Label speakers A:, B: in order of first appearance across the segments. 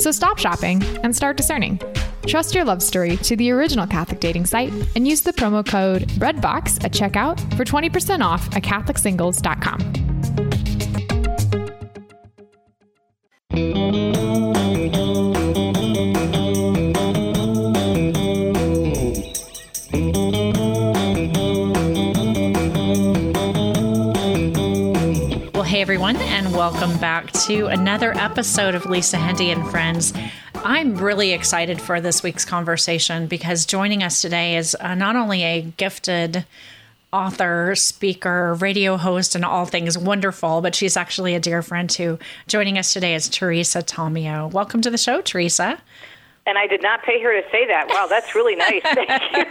A: So stop shopping and start discerning. Trust your love story to the original Catholic dating site and use the promo code BREADBOX at checkout for 20% off at CatholicSingles.com.
B: everyone, and welcome back to another episode of Lisa Hendey and Friends. I'm really excited for this week's conversation because joining us today is uh, not only a gifted author, speaker, radio host, and all things wonderful, but she's actually a dear friend too. Joining us today is Teresa Tomeo. Welcome to the show, Teresa.
C: And I did not pay her to say that. Wow, that's really nice. Thank you.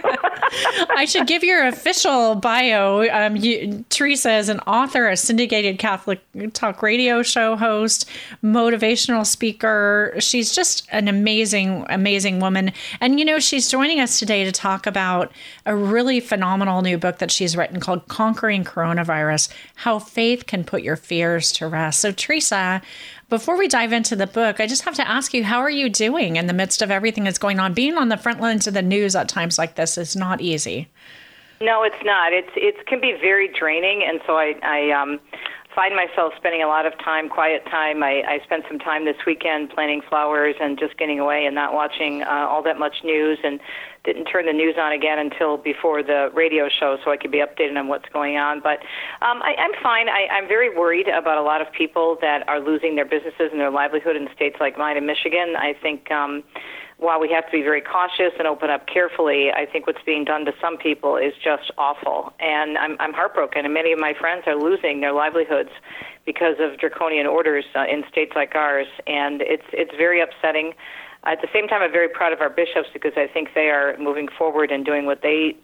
B: I should give your official bio. Um, you, Teresa is an author, a syndicated Catholic talk radio show host, motivational speaker. She's just an amazing, amazing woman. And, you know, she's joining us today to talk about a really phenomenal new book that she's written called Conquering Coronavirus How Faith Can Put Your Fears to Rest. So, Teresa, before we dive into the book, I just have to ask you, how are you doing in the midst of everything that's going on? Being on the front lines of the news at times like this is not easy.
C: No, it's not. It's it can be very draining, and so I I um, find myself spending a lot of time, quiet time. I, I spent some time this weekend planting flowers and just getting away and not watching uh, all that much news and didn't turn the news on again until before the radio show so I could be updated on what's going on. But um, I, I'm fine. I, I'm very worried about a lot of people that are losing their businesses and their livelihood in states like mine in Michigan. I think. Um, while we have to be very cautious and open up carefully, I think what's being done to some people is just awful. And I'm, I'm heartbroken, and many of my friends are losing their livelihoods because of draconian orders uh, in states like ours, and it's it's very upsetting. At the same time, I'm very proud of our bishops because I think they are moving forward and doing what they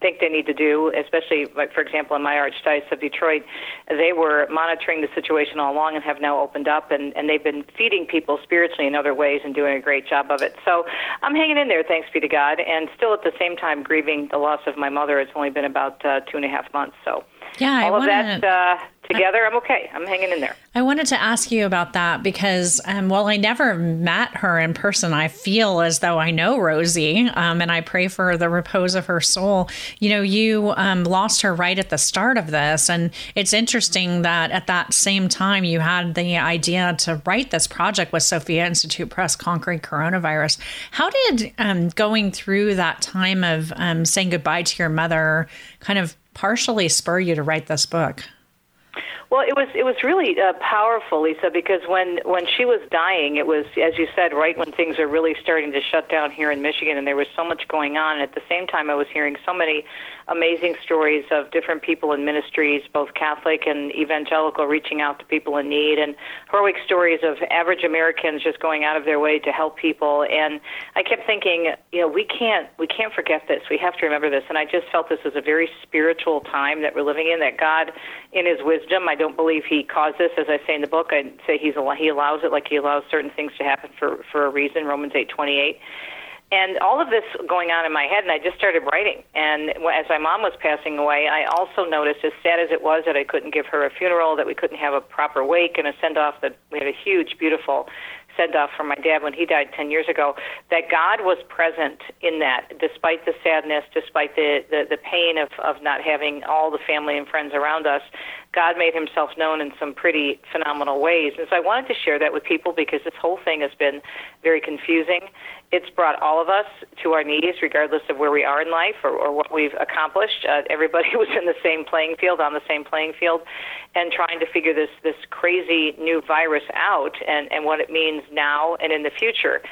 C: think they need to do, especially like for example in my archdiocese of Detroit, they were monitoring the situation all along and have now opened up and, and they've been feeding people spiritually in other ways and doing a great job of it. So I'm hanging in there, thanks be to God, and still at the same time grieving the loss of my mother. It's only been about uh, two and a half months, so
B: yeah,
C: all
B: I
C: of
B: wanna,
C: that uh, together, I'm okay. I'm hanging in there.
B: I wanted to ask you about that because um, while I never met her in person, I feel as though I know Rosie, um, and I pray for the repose of her soul. You know, you um, lost her right at the start of this, and it's interesting that at that same time you had the idea to write this project with Sophia Institute Press, Conquering Coronavirus. How did um, going through that time of um, saying goodbye to your mother kind of partially spur you to write this book?
C: Well, it was it was really uh, powerful, Lisa, because when when she was dying, it was as you said, right when things are really starting to shut down here in Michigan, and there was so much going on. And at the same time, I was hearing so many amazing stories of different people in ministries, both Catholic and evangelical, reaching out to people in need, and heroic stories of average Americans just going out of their way to help people. And I kept thinking, you know, we can't we can't forget this. We have to remember this. And I just felt this was a very spiritual time that we're living in. That God, in His wisdom, I don't believe He caused this, as I say in the book. I say He's He allows it, like He allows certain things to happen for for a reason. Romans eight twenty eight and all of this going on in my head, and I just started writing. And as my mom was passing away, I also noticed, as sad as it was, that I couldn't give her a funeral, that we couldn't have a proper wake and a send off. That we had a huge, beautiful send off for my dad when he died 10 years ago. That God was present in that, despite the sadness, despite the the, the pain of of not having all the family and friends around us. God made himself known in some pretty phenomenal ways. And so I wanted to share that with people because this whole thing has been very confusing. It's brought all of us to our knees, regardless of where we are in life or, or what we've accomplished. Uh, everybody was in the same playing field, on the same playing field, and trying to figure this, this crazy new virus out and, and what it means now and in the future.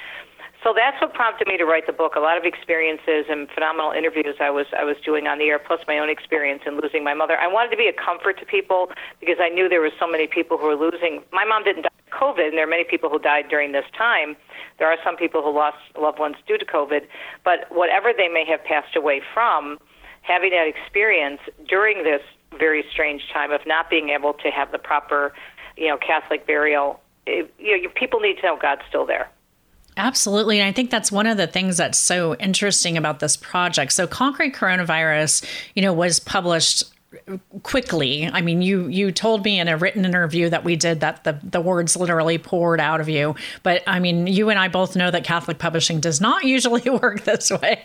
C: So that's what prompted me to write the book. A lot of experiences and phenomenal interviews I was I was doing on the air, plus my own experience in losing my mother. I wanted to be a comfort to people because I knew there were so many people who were losing. My mom didn't die COVID, and there are many people who died during this time. There are some people who lost loved ones due to COVID, but whatever they may have passed away from, having that experience during this very strange time of not being able to have the proper, you know, Catholic burial, it, you know, people need to know God's still there.
B: Absolutely. And I think that's one of the things that's so interesting about this project. So, Conquering Coronavirus, you know, was published quickly. I mean, you you told me in a written interview that we did that the the words literally poured out of you. But I mean, you and I both know that Catholic publishing does not usually work this way.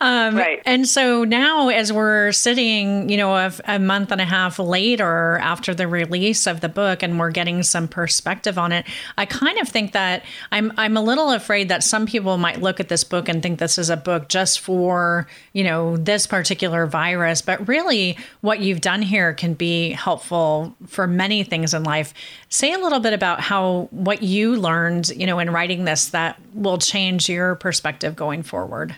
C: Um, right.
B: And so now, as we're sitting, you know, a, a month and a half later after the release of the book, and we're getting some perspective on it, I kind of think that I'm I'm a little afraid that some people might look at this book and think this is a book just for you know this particular virus, but really what you've done here can be helpful for many things in life. Say a little bit about how what you learned, you know, in writing this that will change your perspective going forward.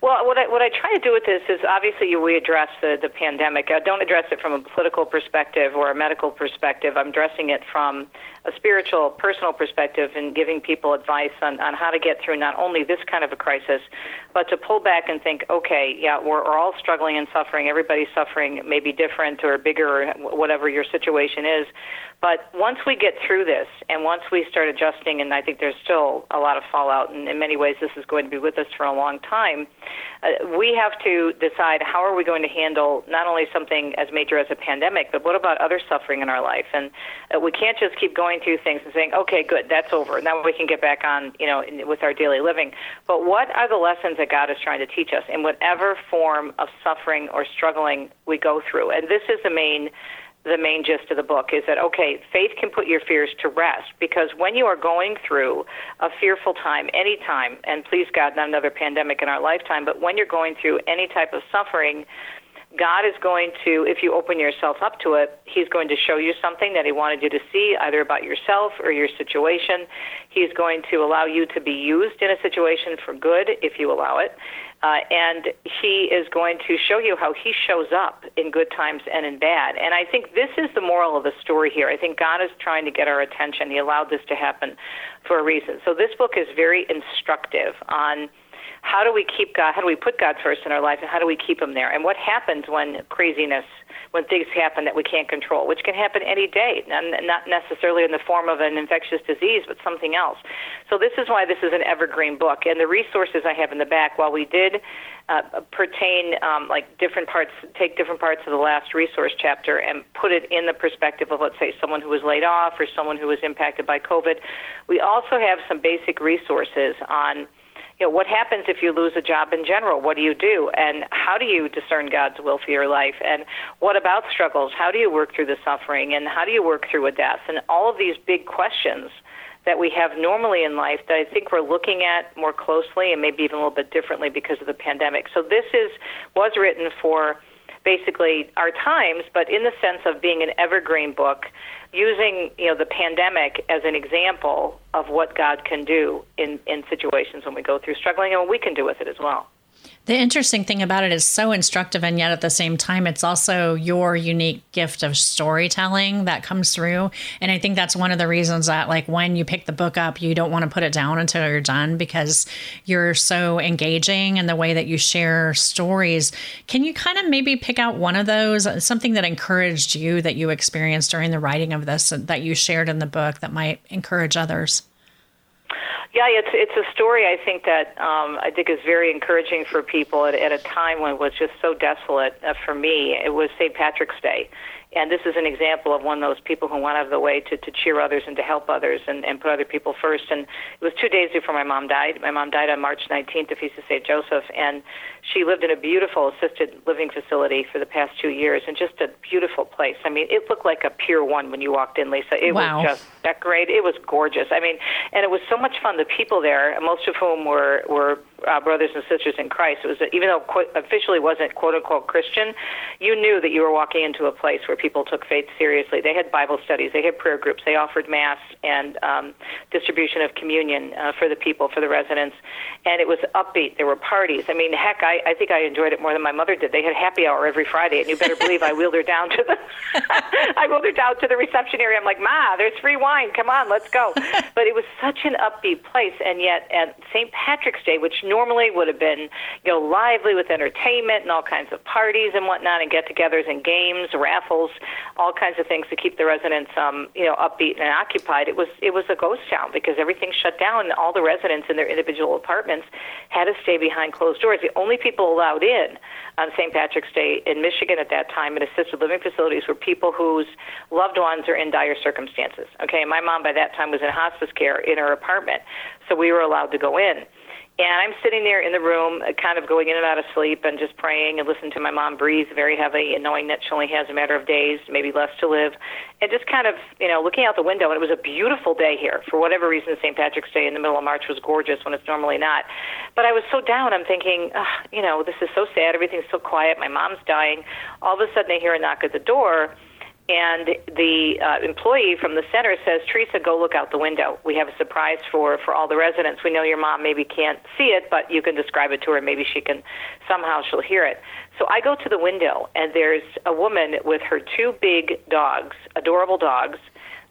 C: Well, what I, what I try to do with this is obviously we address the, the pandemic. I don't address it from a political perspective or a medical perspective. I'm addressing it from a spiritual, personal perspective and giving people advice on, on how to get through not only this kind of a crisis, but to pull back and think, okay, yeah, we're, we're all struggling and suffering. Everybody's suffering, maybe different or bigger, or whatever your situation is. But once we get through this and once we start adjusting, and I think there's still a lot of fallout, and in many ways this is going to be with us for a long time, uh, we have to decide how are we going to handle not only something as major as a pandemic, but what about other suffering in our life? And uh, we can't just keep going through things and saying, okay, good, that's over. Now we can get back on, you know, in, with our daily living. But what are the lessons that God is trying to teach us in whatever form of suffering or struggling we go through? And this is the main the main gist of the book is that okay, faith can put your fears to rest because when you are going through a fearful time, any time, and please God, not another pandemic in our lifetime, but when you're going through any type of suffering, God is going to, if you open yourself up to it, He's going to show you something that He wanted you to see, either about yourself or your situation. He's going to allow you to be used in a situation for good if you allow it. Uh, and he is going to show you how he shows up in good times and in bad. And I think this is the moral of the story here. I think God is trying to get our attention. He allowed this to happen for a reason. So this book is very instructive on how do we keep God, how do we put God first in our life, and how do we keep Him there? And what happens when craziness, when things happen that we can't control, which can happen any day, not necessarily in the form of an infectious disease, but something else. So this is why this is an evergreen book. And the resources I have in the back, while we did uh, pertain um, like different parts, take different parts of the last resource chapter and put it in the perspective of, let's say, someone who was laid off or someone who was impacted by COVID. We also have some basic resources on you know, what happens if you lose a job in general? What do you do? And how do you discern God's will for your life? And what about struggles? How do you work through the suffering? And how do you work through a death? And all of these big questions that we have normally in life that I think we're looking at more closely and maybe even a little bit differently because of the pandemic. So this is was written for basically our times, but in the sense of being an evergreen book using you know the pandemic as an example of what God can do in in situations when we go through struggling and what we can do with it as well.
B: The interesting thing about it is so instructive, and yet at the same time, it's also your unique gift of storytelling that comes through. And I think that's one of the reasons that, like, when you pick the book up, you don't want to put it down until you're done because you're so engaging in the way that you share stories. Can you kind of maybe pick out one of those, something that encouraged you that you experienced during the writing of this that you shared in the book that might encourage others?
C: Yeah, it's it's a story I think that um, I think is very encouraging for people at, at a time when it was just so desolate uh, for me. It was St. Patrick's Day, and this is an example of one of those people who went out of the way to, to cheer others and to help others and, and put other people first. And it was two days before my mom died. My mom died on March 19th, the Feast of St. Joseph, and she lived in a beautiful assisted living facility for the past two years and just a beautiful place. I mean, it looked like a Pier 1 when you walked in, Lisa. It
B: wow.
C: was just decorated. It was gorgeous. I mean, and it was so much fun. The people there, most of whom were, were uh, brothers and sisters in Christ. It was even though qu- officially wasn't quote unquote Christian, you knew that you were walking into a place where people took faith seriously. They had Bible studies, they had prayer groups, they offered mass and um, distribution of communion uh, for the people, for the residents, and it was upbeat. There were parties. I mean, heck, I, I think I enjoyed it more than my mother did. They had happy hour every Friday, and you better believe I wheeled her down to the I wheeled her down to the reception area. I'm like, Ma, there's free wine. Come on, let's go. But it was such an upbeat place, and yet at St. Patrick's Day, which normally would have been you know lively with entertainment and all kinds of parties and whatnot, and get-togethers and games, raffles, all kinds of things to keep the residents um, you know upbeat and occupied. It was it was a ghost town because everything shut down, all the residents in their individual apartments had to stay behind closed doors. The only people allowed in on St. Patrick's Day in Michigan at that time in assisted living facilities were people whose loved ones are in dire circumstances. Okay, my mom by that time was in hospice care in her apartment, so we were allowed to go in. And I'm sitting there in the room, uh, kind of going in and out of sleep and just praying and listening to my mom breathe very heavy and knowing that she only has a matter of days, maybe less to live. And just kind of, you know, looking out the window. And it was a beautiful day here. For whatever reason, St. Patrick's Day in the middle of March was gorgeous when it's normally not. But I was so down, I'm thinking, oh, you know, this is so sad. Everything's so quiet. My mom's dying. All of a sudden, I hear a knock at the door and the uh, employee from the center says, Teresa, go look out the window. We have a surprise for, for all the residents. We know your mom maybe can't see it, but you can describe it to her. Maybe she can, somehow she'll hear it. So I go to the window, and there's a woman with her two big dogs, adorable dogs,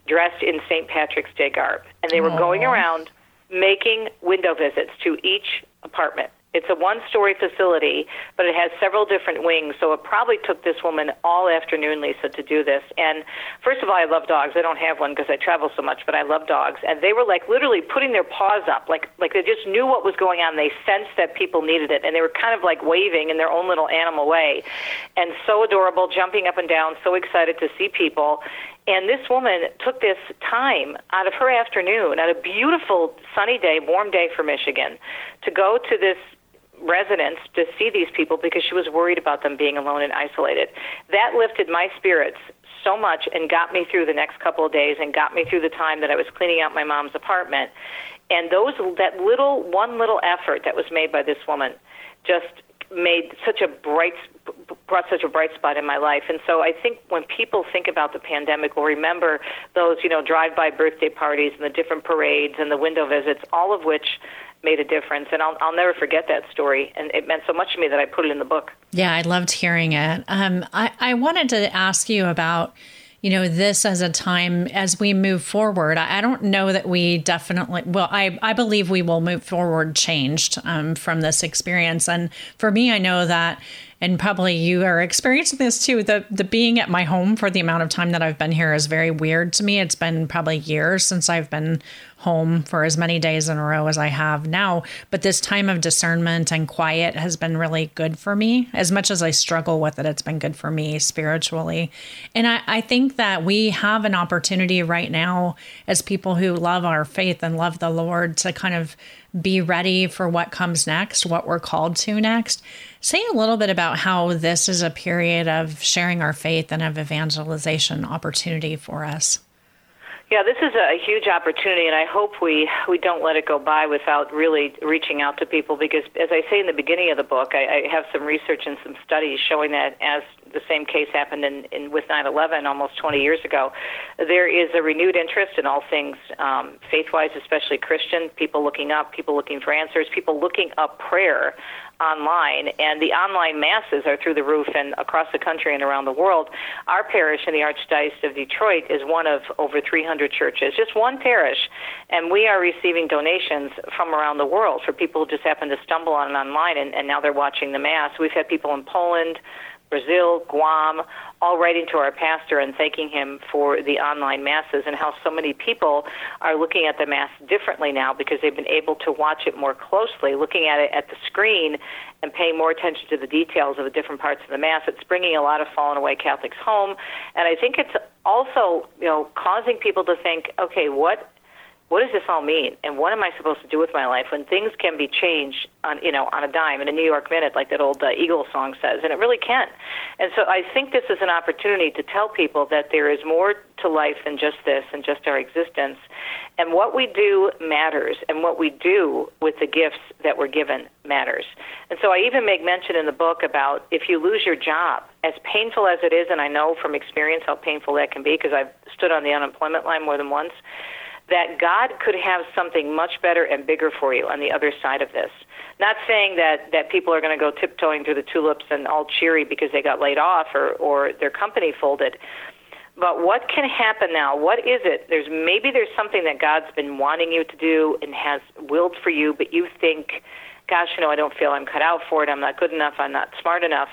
C: dressed in St. Patrick's Day garb. And they were Aww. going around making window visits to each apartment. It's a one story facility, but it has several different wings, so it probably took this woman all afternoon, Lisa, to do this. And first of all, I love dogs. I don't have one because I travel so much, but I love dogs. And they were like literally putting their paws up, like like they just knew what was going on. They sensed that people needed it, and they were kind of like waving in their own little animal way. And so adorable, jumping up and down, so excited to see people. And this woman took this time out of her afternoon, on a beautiful sunny day, warm day for Michigan, to go to this residents to see these people because she was worried about them being alone and isolated. That lifted my spirits so much and got me through the next couple of days and got me through the time that I was cleaning out my mom's apartment. And those that little one little effort that was made by this woman just made such a bright brought such a bright spot in my life. And so I think when people think about the pandemic, will remember those, you know, drive-by birthday parties and the different parades and the window visits, all of which made a difference. And I'll, I'll never forget that story. And it meant so much to me that I put it in the book.
B: Yeah, I loved hearing it. Um, I, I wanted to ask you about you know this as a time as we move forward i don't know that we definitely well i, I believe we will move forward changed um, from this experience and for me i know that and probably you are experiencing this too. The the being at my home for the amount of time that I've been here is very weird to me. It's been probably years since I've been home for as many days in a row as I have now. But this time of discernment and quiet has been really good for me. As much as I struggle with it, it's been good for me spiritually. And I, I think that we have an opportunity right now as people who love our faith and love the Lord to kind of be ready for what comes next, what we're called to next. Say a little bit about how this is a period of sharing our faith and of evangelization opportunity for us.
C: Yeah, this is a huge opportunity, and I hope we we don't let it go by without really reaching out to people. Because, as I say in the beginning of the book, I, I have some research and some studies showing that as the same case happened in, in with 9/11 almost 20 years ago, there is a renewed interest in all things um, faith-wise, especially Christian. People looking up, people looking for answers, people looking up prayer online, and the online masses are through the roof and across the country and around the world. Our parish in the Archdiocese of Detroit is one of over 300 churches, just one parish, and we are receiving donations from around the world for people who just happen to stumble on it online, and, and now they're watching the Mass. We've had people in Poland, Brazil, Guam, all writing to our pastor and thanking him for the online masses and how so many people are looking at the mass differently now because they've been able to watch it more closely, looking at it at the screen and paying more attention to the details of the different parts of the mass. It's bringing a lot of fallen away Catholics home, and I think it's also, you know, causing people to think, okay, what what does this all mean? And what am I supposed to do with my life when things can be changed on, you know, on a dime in a New York minute, like that old uh, Eagle song says, and it really can. And so I think this is an opportunity to tell people that there is more to life than just this and just our existence. And what we do matters, and what we do with the gifts that we're given matters. And so I even make mention in the book about if you lose your job, as painful as it is, and I know from experience how painful that can be because I've stood on the unemployment line more than once that God could have something much better and bigger for you on the other side of this. Not saying that, that people are going to go tiptoeing through the tulips and all cheery because they got laid off or, or their company folded. But what can happen now? What is it? There's maybe there's something that God's been wanting you to do and has willed for you, but you think gosh, you know, I don't feel I'm cut out for it. I'm not good enough. I'm not smart enough.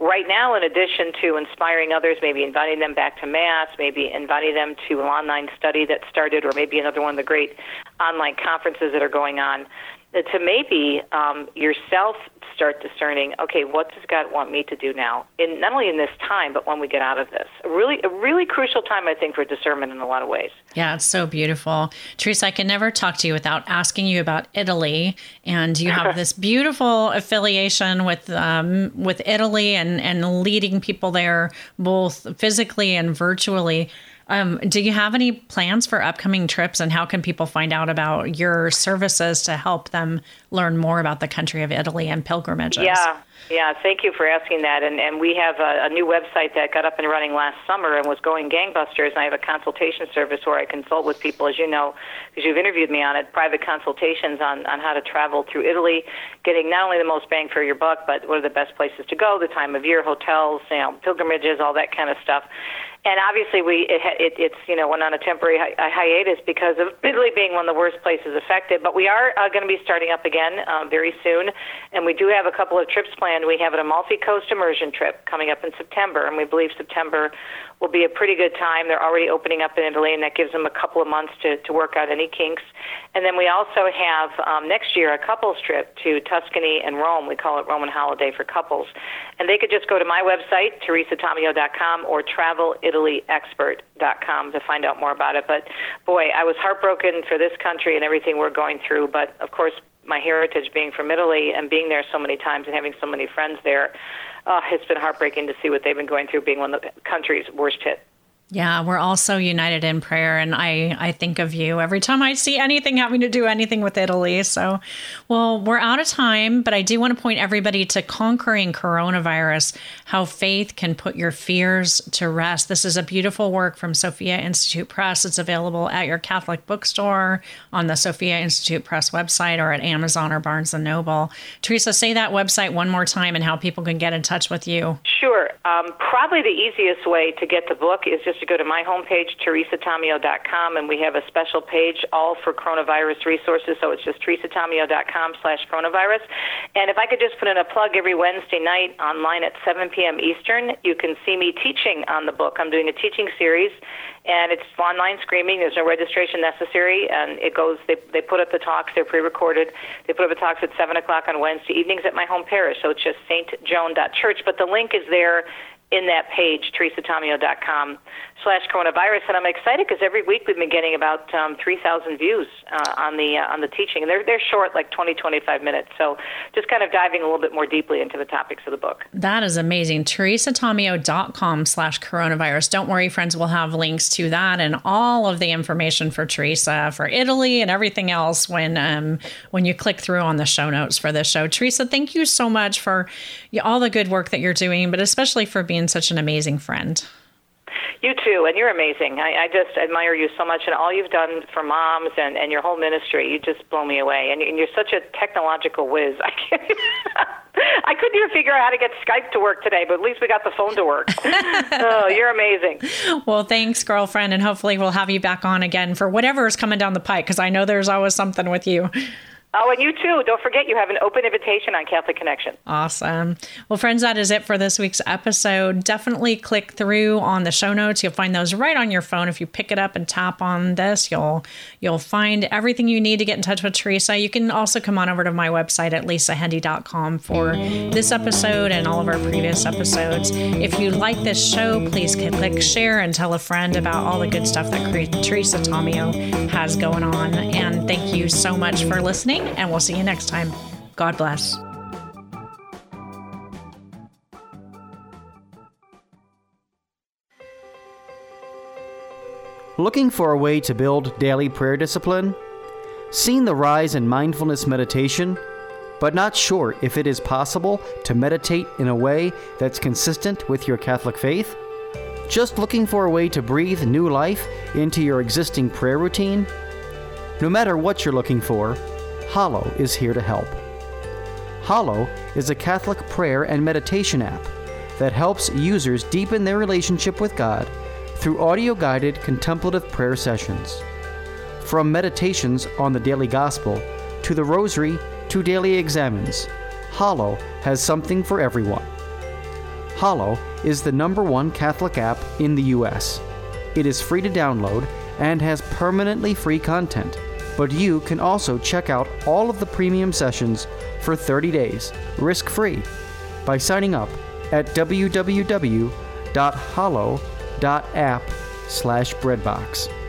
C: Right now, in addition to inspiring others, maybe inviting them back to Mass, maybe inviting them to an online study that started, or maybe another one of the great online conferences that are going on, to maybe um, yourself start discerning, okay, what does God want me to do now? In not only in this time, but when we get out of this. A really, a really crucial time, I think, for discernment in a lot of ways.
B: Yeah, it's so beautiful, Teresa. I can never talk to you without asking you about Italy, and you have this beautiful affiliation with um, with Italy and and leading people there both physically and virtually. Um, do you have any plans for upcoming trips, and how can people find out about your services to help them learn more about the country of Italy and pilgrimages?
C: Yeah, yeah. Thank you for asking that. And and we have a, a new website that got up and running last summer and was going gangbusters. And I have a consultation service where I consult with people, as you know, because you've interviewed me on it, private consultations on on how to travel through Italy, getting not only the most bang for your buck, but what are the best places to go, the time of year, hotels, you know, pilgrimages, all that kind of stuff and obviously we it, it, it's you know went on a temporary hi- hiatus because of Italy being one of the worst places affected. But we are uh, going to be starting up again um, very soon, and we do have a couple of trips planned. And we have an Amalfi Coast immersion trip coming up in September, and we believe September will be a pretty good time. They're already opening up in Italy, and that gives them a couple of months to, to work out any kinks. And then we also have um, next year a couples trip to Tuscany and Rome. We call it Roman Holiday for Couples. And they could just go to my website, teresatomeo.com, or travelitalyexpert.com to find out more about it. But boy, I was heartbroken for this country and everything we're going through. But of course, my heritage being from Italy and being there so many times and having so many friends there, uh, it's been heartbreaking to see what they've been going through being one of the country's worst hit.
B: Yeah, we're all so united in prayer. And I, I think of you every time I see anything having to do anything with Italy. So, well, we're out of time, but I do want to point everybody to Conquering Coronavirus How Faith Can Put Your Fears to Rest. This is a beautiful work from Sophia Institute Press. It's available at your Catholic bookstore, on the Sophia Institute Press website, or at Amazon or Barnes and Noble. Teresa, say that website one more time and how people can get in touch with you.
C: Sure. Um, probably the easiest way to get the book is just to go to my homepage, teresatomeo.com, and we have a special page all for coronavirus resources. So it's just teresatomeo.com slash coronavirus. And if I could just put in a plug every Wednesday night online at 7 p.m. Eastern, you can see me teaching on the book. I'm doing a teaching series, and it's online streaming. There's no registration necessary, and it goes. They they put up the talks. They're pre-recorded. They put up the talks at seven o'clock on Wednesday evenings at my home parish. So it's just Saint Joan Church, But the link is there in that page, teresatomeo.com slash coronavirus. And I'm excited because every week we've been getting about um, 3,000 views uh, on the uh, on the teaching. And they're, they're short, like 20, 25 minutes. So just kind of diving a little bit more deeply into the topics of the book.
B: That is amazing. teresatomeo.com slash coronavirus. Don't worry, friends. We'll have links to that and all of the information for Teresa, for Italy, and everything else when, um, when you click through on the show notes for this show. Teresa, thank you so much for all the good work that you're doing, but especially for being such an amazing friend.
C: You too, and you're amazing. I, I just admire you so much, and all you've done for moms and, and your whole ministry. You just blow me away, and, and you're such a technological whiz. I can't. I couldn't even figure out how to get Skype to work today, but at least we got the phone to work. oh, you're amazing.
B: Well, thanks, girlfriend, and hopefully we'll have you back on again for whatever is coming down the pike because I know there's always something with you.
C: Oh, and you too. Don't forget you have an open invitation on Catholic Connection.
B: Awesome. Well, friends, that is it for this week's episode. Definitely click through on the show notes. You'll find those right on your phone. If you pick it up and tap on this, you'll you'll find everything you need to get in touch with Teresa. You can also come on over to my website at lisahendey.com for this episode and all of our previous episodes. If you like this show, please click share and tell a friend about all the good stuff that Teresa Tomeo has going on. And thank you so much for listening and we'll see you next time. God bless.
D: Looking for a way to build daily prayer discipline? Seen the rise in mindfulness meditation, but not sure if it is possible to meditate in a way that's consistent with your Catholic faith? Just looking for a way to breathe new life into your existing prayer routine? No matter what you're looking for, Hallow is here to help. Hallow is a Catholic prayer and meditation app that helps users deepen their relationship with God through audio guided contemplative prayer sessions. From meditations on the daily gospel to the rosary to daily examens, Hallow has something for everyone. Hallow is the number one Catholic app in the US. It is free to download and has permanently free content but you can also check out all of the premium sessions for 30 days, risk free, by signing up at www.hallow.app slash breadbox.